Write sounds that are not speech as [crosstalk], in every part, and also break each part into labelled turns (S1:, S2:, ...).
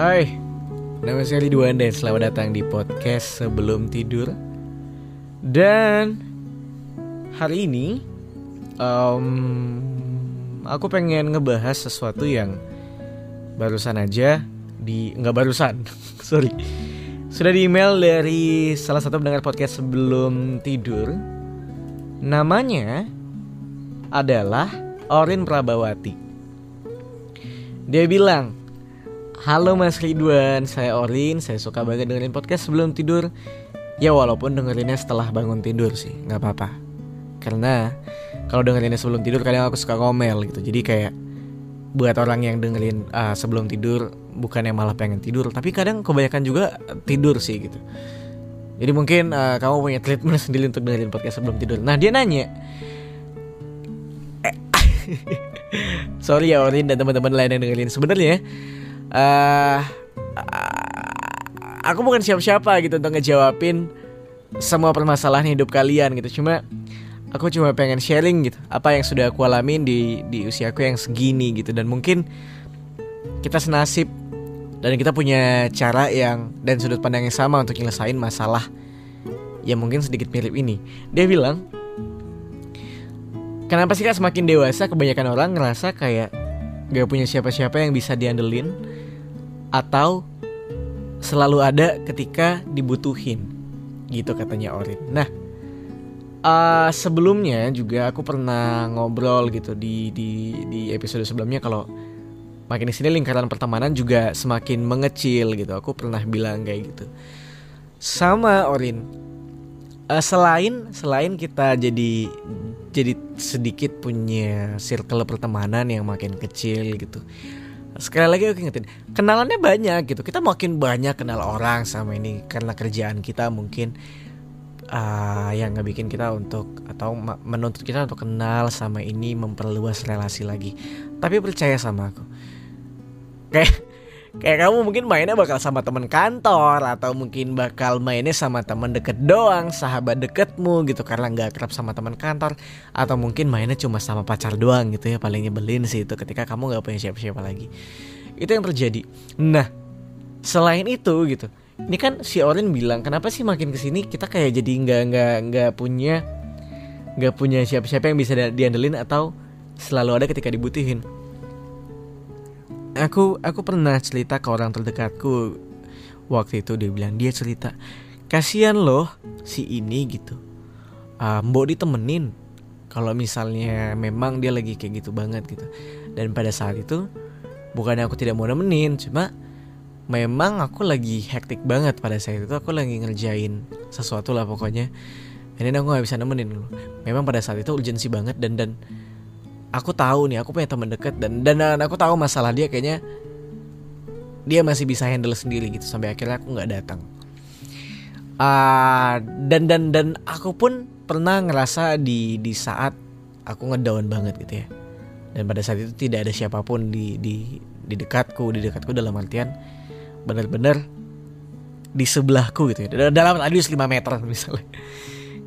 S1: Hai, nama saya Ridwan dan selamat datang di podcast sebelum tidur. Dan hari ini, um, aku pengen ngebahas sesuatu yang barusan aja di nggak barusan, [laughs] sorry, sudah di email dari salah satu pendengar podcast sebelum tidur. Namanya adalah Orin Prabawati. Dia bilang, Halo Mas Ridwan, saya Orin, saya suka banget dengerin podcast sebelum tidur. Ya walaupun dengerinnya setelah bangun tidur sih, nggak apa-apa. Karena kalau dengerinnya sebelum tidur kadang aku suka ngomel gitu. Jadi kayak buat orang yang dengerin uh, sebelum tidur bukan yang malah pengen tidur. Tapi kadang kebanyakan juga tidur sih gitu. Jadi mungkin uh, kamu punya treatment [laughs] sendiri untuk dengerin podcast sebelum tidur. Nah dia nanya. Eh, [laughs] Sorry ya Orin dan teman-teman lain yang dengerin. Sebenarnya uh, aku bukan siapa-siapa gitu untuk ngejawabin semua permasalahan hidup kalian gitu. Cuma aku cuma pengen sharing gitu apa yang sudah aku alamin di di usiaku yang segini gitu. Dan mungkin kita senasib dan kita punya cara yang dan sudut pandang yang sama untuk nyelesain masalah yang mungkin sedikit mirip ini. Dia bilang kenapa sih kak semakin dewasa kebanyakan orang ngerasa kayak gak punya siapa-siapa yang bisa diandelin atau selalu ada ketika dibutuhin gitu katanya Orin. Nah uh, sebelumnya juga aku pernah ngobrol gitu di di di episode sebelumnya kalau makin di sini lingkaran pertemanan juga semakin mengecil gitu. Aku pernah bilang kayak gitu. Sama Orin. Uh, selain selain kita jadi jadi sedikit punya circle pertemanan yang makin kecil gitu. Sekali lagi aku ingetin kenalannya banyak gitu. Kita makin banyak kenal orang sama ini karena kerjaan kita mungkin uh, yang bikin kita untuk atau menuntut kita untuk kenal sama ini memperluas relasi lagi. Tapi percaya sama aku. Kayak Kayak kamu mungkin mainnya bakal sama teman kantor atau mungkin bakal mainnya sama teman deket doang, sahabat deketmu gitu karena nggak kerap sama teman kantor atau mungkin mainnya cuma sama pacar doang gitu ya paling nyebelin sih itu ketika kamu nggak punya siapa-siapa lagi. Itu yang terjadi. Nah, selain itu gitu. Ini kan si Orin bilang kenapa sih makin ke sini kita kayak jadi nggak nggak nggak punya nggak punya siapa-siapa yang bisa diandelin atau selalu ada ketika dibutuhin aku aku pernah cerita ke orang terdekatku. Waktu itu dia bilang dia cerita kasihan loh si ini gitu. Uh, mbok ditemenin kalau misalnya memang dia lagi kayak gitu banget gitu. Dan pada saat itu bukannya aku tidak mau nemenin cuma memang aku lagi hektik banget pada saat itu. Aku lagi ngerjain sesuatu lah pokoknya. Ini aku nggak bisa nemenin loh. Memang pada saat itu urgensi banget dan dan aku tahu nih aku punya teman dekat dan, dan aku tahu masalah dia kayaknya dia masih bisa handle sendiri gitu sampai akhirnya aku nggak datang. Uh, dan dan dan aku pun pernah ngerasa di di saat aku ngedown banget gitu ya. Dan pada saat itu tidak ada siapa pun di di di dekatku di dekatku dalam artian benar-benar di sebelahku gitu ya. Dalam radius 5 meter misalnya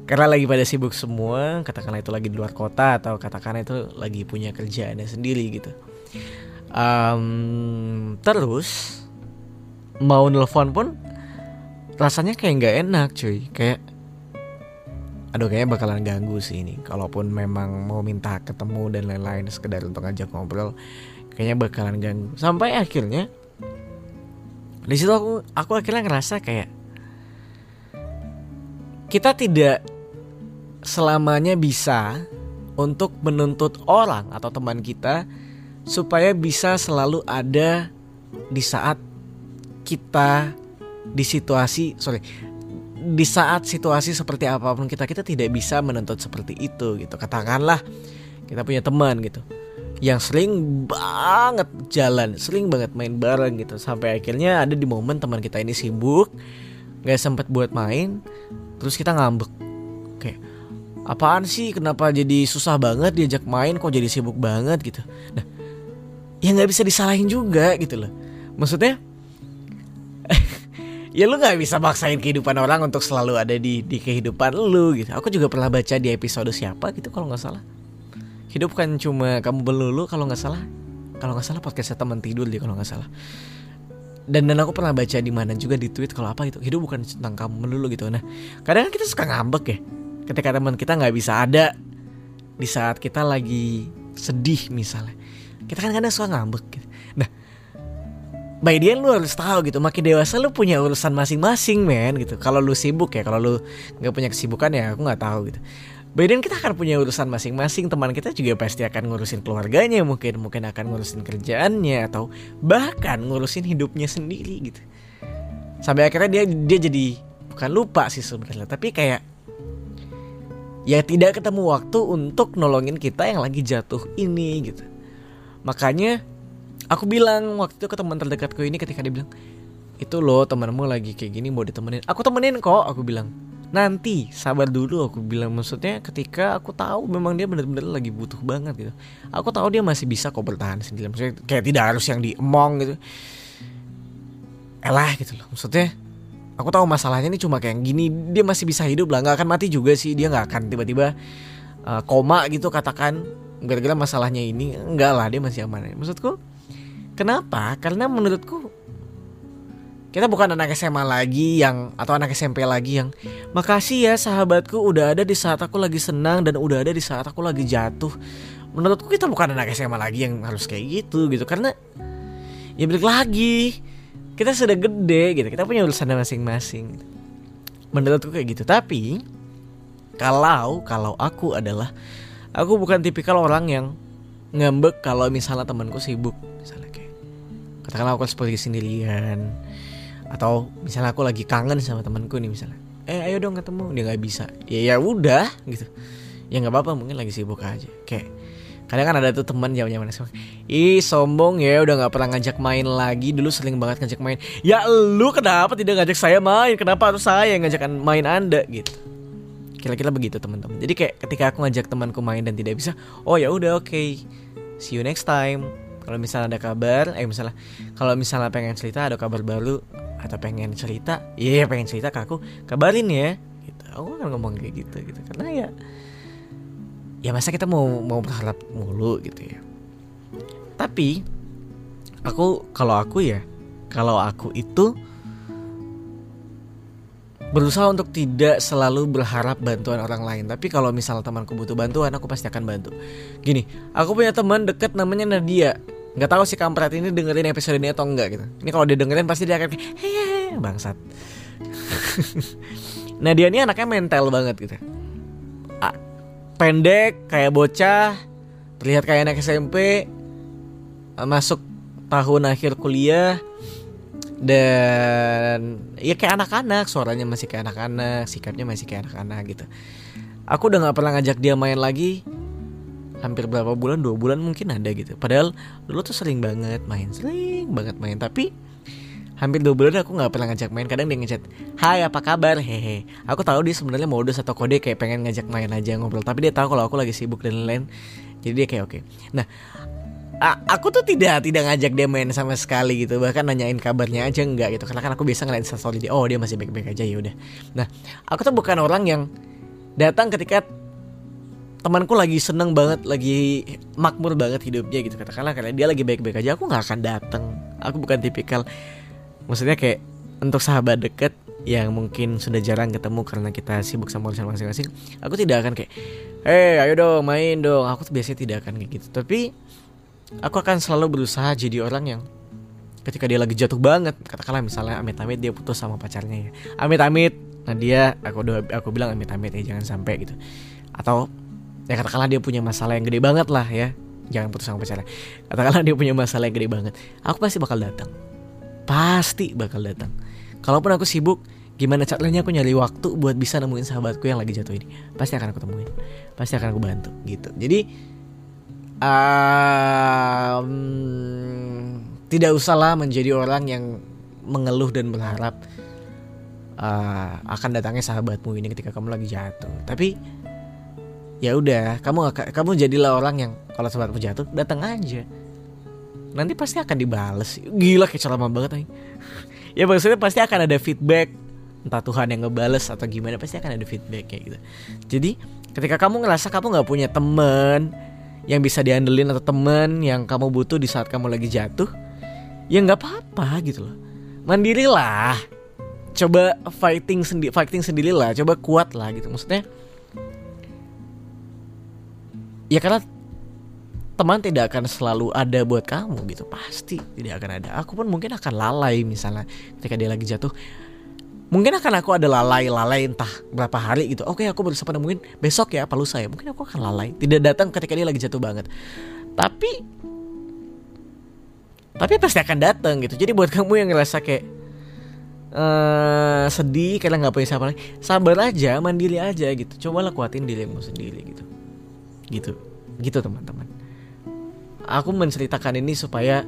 S1: karena lagi pada sibuk semua katakanlah itu lagi di luar kota atau katakanlah itu lagi punya kerjaannya sendiri gitu. Um, terus mau nelfon pun rasanya kayak nggak enak cuy. Kayak aduh kayaknya bakalan ganggu sih ini. Kalaupun memang mau minta ketemu dan lain-lain sekedar untuk ngajak ngobrol kayaknya bakalan ganggu. Sampai akhirnya di situ aku aku akhirnya ngerasa kayak kita tidak selamanya bisa untuk menuntut orang atau teman kita supaya bisa selalu ada di saat kita di situasi sorry di saat situasi seperti apa pun kita kita tidak bisa menuntut seperti itu gitu. Katakanlah kita punya teman gitu yang sering banget jalan sering banget main bareng gitu. Sampai akhirnya ada di momen teman kita ini sibuk nggak sempat buat main terus kita ngambek apaan sih? Kenapa jadi susah banget diajak main? Kok jadi sibuk banget gitu? Nah ya nggak bisa disalahin juga gitu loh. Maksudnya [laughs] ya lu nggak bisa maksain kehidupan orang untuk selalu ada di di kehidupan lu gitu. Aku juga pernah baca di episode siapa gitu kalau nggak salah. Hidup kan cuma kamu belulu kalau nggak salah. Kalau nggak salah podcastnya teman tidur dia kalau nggak salah. Dan dan aku pernah baca di mana juga di tweet kalau apa gitu. Hidup bukan tentang kamu melulu gitu. Nah kadang kan kita suka ngambek ya ketika teman kita nggak bisa ada di saat kita lagi sedih misalnya. Kita kan kadang suka ngambek gitu. nah by the end lu harus tahu gitu makin dewasa lu punya urusan masing-masing men gitu. Kalau lu sibuk ya kalau lu nggak punya kesibukan ya aku nggak tahu gitu. By the end kita akan punya urusan masing-masing teman kita juga pasti akan ngurusin keluarganya mungkin mungkin akan ngurusin kerjaannya atau bahkan ngurusin hidupnya sendiri gitu. Sampai akhirnya dia dia jadi bukan lupa sih sebenarnya tapi kayak ya tidak ketemu waktu untuk nolongin kita yang lagi jatuh ini gitu. Makanya aku bilang waktu itu ke teman terdekatku ini ketika dia bilang itu loh temanmu lagi kayak gini mau ditemenin. Aku temenin kok aku bilang. Nanti sabar dulu aku bilang. Maksudnya ketika aku tahu memang dia benar-benar lagi butuh banget gitu. Aku tahu dia masih bisa kok bertahan sendiri. Maksudnya kayak tidak harus yang diemong gitu. Elah gitu loh. Maksudnya aku tahu masalahnya ini cuma kayak gini dia masih bisa hidup lah nggak akan mati juga sih dia nggak akan tiba-tiba uh, koma gitu katakan gara-gara masalahnya ini enggak lah dia masih aman maksudku Kenapa? Karena menurutku kita bukan anak SMA lagi yang atau anak SMP lagi yang makasih ya sahabatku udah ada di saat aku lagi senang dan udah ada di saat aku lagi jatuh. Menurutku kita bukan anak SMA lagi yang harus kayak gitu gitu karena ya balik lagi kita sudah gede gitu kita punya urusan masing-masing. Menurutku kayak gitu. Tapi kalau kalau aku adalah aku bukan tipikal orang yang ngambek kalau misalnya temanku sibuk. Misalnya katakanlah aku seperti sendirian. Atau misalnya aku lagi kangen sama temanku nih misalnya. Eh ayo dong ketemu. Dia nggak bisa. Ya ya udah gitu. Ya nggak apa-apa mungkin lagi sibuk aja. Kayak kadang kan ada tuh teman zaman zaman SMA ih sombong ya udah nggak pernah ngajak main lagi. Dulu sering banget ngajak main. Ya lu kenapa tidak ngajak saya main? Kenapa harus saya yang ngajak main anda? Gitu. Kira-kira begitu teman-teman. Jadi kayak ketika aku ngajak temanku main dan tidak bisa oh ya udah oke. Okay. see you next time. Kalau misalnya ada kabar eh misalnya kalau misalnya pengen cerita ada kabar baru atau pengen cerita iya yeah, pengen cerita ke aku kabarin ya. Gitu. Aku kan ngomong kayak gitu gitu. Karena ya ya masa kita mau mau berharap mulu gitu ya tapi aku kalau aku ya kalau aku itu berusaha untuk tidak selalu berharap bantuan orang lain. Tapi kalau misalnya temanku butuh bantuan aku pasti akan bantu. Gini aku punya teman deket namanya Nadia. Nggak tahu si kampret ini dengerin episode ini atau enggak gitu. Ini kalau dia dengerin pasti dia akan hehehe bangsat. [laughs] Nadia ini anaknya mental banget gitu. Pendek kayak bocah terlihat kayak anak SMP masuk tahun akhir kuliah dan ya kayak anak-anak suaranya masih kayak anak-anak sikapnya masih kayak anak-anak gitu. Aku udah nggak pernah ngajak dia main lagi. Hampir berapa bulan dua bulan mungkin ada gitu. Padahal dulu tuh sering banget main sering banget main. Tapi hampir dua bulan aku nggak pernah ngajak main. Kadang dia ngechat Hai apa kabar? Hehe. Aku tahu dia sebenarnya modus atau kode kayak pengen ngajak main aja ngobrol. Tapi dia tahu kalau aku lagi sibuk dan lain-lain. Jadi dia kayak oke. Okay. nah aku tuh tidak tidak ngajak dia main sama sekali gitu. Bahkan nanyain kabarnya aja enggak gitu. Karena kan aku biasa ngeliat story dia oh dia masih baik-baik aja ya udah. Nah aku tuh bukan orang yang datang ketika temanku lagi seneng banget lagi makmur banget hidupnya gitu. Katakanlah karena dia lagi baik-baik aja aku nggak akan datang. Aku bukan tipikal maksudnya kayak untuk sahabat deket yang mungkin sudah jarang ketemu karena kita sibuk sama urusan masing-masing aku tidak akan kayak hei ayo dong main dong. Aku tuh biasanya tidak akan kayak gitu. Tapi aku akan selalu berusaha jadi orang yang ketika dia lagi jatuh banget katakanlah misalnya amit-amit dia putus sama pacarnya ya. Amit-amit nah dia aku udah aku bilang amit-amit ya jangan sampai gitu. Atau ya katakanlah dia punya masalah yang gede banget lah ya jangan putus sama pacarnya. Katakanlah dia punya masalah yang gede banget aku pasti bakal datang. Pasti bakal datang. Kalaupun aku sibuk gimana caranya aku nyari waktu buat bisa nemuin sahabatku yang lagi jatuh ini pasti akan aku temuin. Pasti akan aku bantu gitu. Jadi um, tidak usahlah menjadi orang yang mengeluh dan berharap uh, akan datangnya sahabatmu ini ketika kamu lagi jatuh. Tapi ya udah, kamu kamu jadilah orang yang kalau sahabatmu jatuh datang aja. Nanti pasti akan dibales. Gila kayak ceramah banget nih. [laughs] ya maksudnya pasti akan ada feedback entah Tuhan yang ngebales atau gimana pasti akan ada feedback kayak gitu. Jadi ketika kamu ngerasa kamu nggak punya temen yang bisa diandelin atau temen yang kamu butuh di saat kamu lagi jatuh ya nggak apa-apa gitu loh. Mandirilah. Coba fighting sendiri fighting sendirilah. Coba kuat lah gitu. Maksudnya ya karena teman tidak akan selalu ada buat kamu gitu. Pasti tidak akan ada. Aku pun mungkin akan lalai misalnya ketika dia lagi jatuh mungkin akan aku ada lalai lalai entah berapa hari gitu. Oke aku baru sempat mungkin besok ya apa lusa ya. Mungkin aku akan lalai. Tidak datang ketika dia lagi jatuh banget. Tapi tapi pasti akan datang gitu. Jadi buat kamu yang ngerasa kayak uh, sedih karena nggak punya siapa lagi sabar aja mandiri aja gitu. Cobalah kuatin dirimu sendiri gitu. Gitu. Gitu teman-teman. Aku menceritakan ini supaya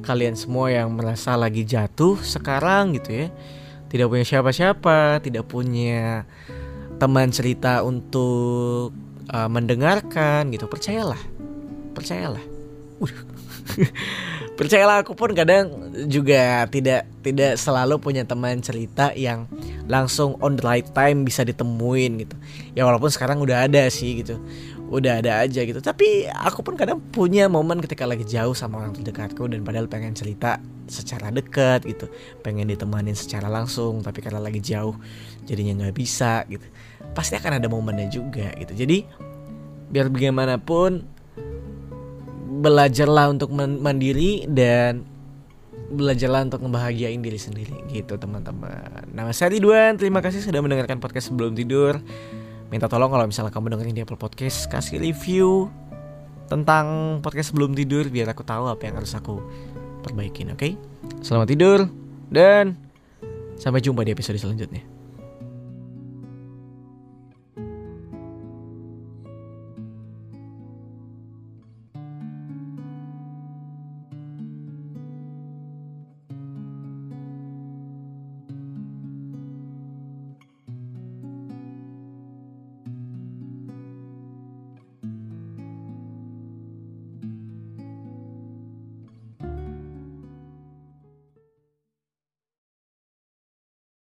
S1: kalian semua yang merasa lagi jatuh sekarang gitu ya tidak punya siapa-siapa tidak punya teman cerita untuk uh, mendengarkan gitu. Percayalah percayalah. [laughs] Percayalah aku pun kadang juga tidak tidak selalu punya teman cerita yang langsung on the right time bisa ditemuin gitu. Ya walaupun sekarang udah ada sih gitu udah ada aja gitu. Tapi aku pun kadang punya momen ketika lagi jauh sama orang terdekatku dan padahal pengen cerita secara dekat gitu. Pengen ditemanin secara langsung tapi karena lagi jauh jadinya nggak bisa gitu. Pasti akan ada momennya juga gitu. Jadi biar bagaimanapun belajarlah untuk mandiri dan belajarlah untuk membahagiain diri sendiri gitu teman-teman. Nama saya Ridwan, terima kasih sudah mendengarkan podcast sebelum tidur. Minta tolong kalau misalnya kamu dengerin di Apple Podcast kasih review tentang podcast sebelum tidur biar aku tahu apa yang harus aku perbaikin, oke? Okay? Selamat tidur dan sampai jumpa di episode selanjutnya.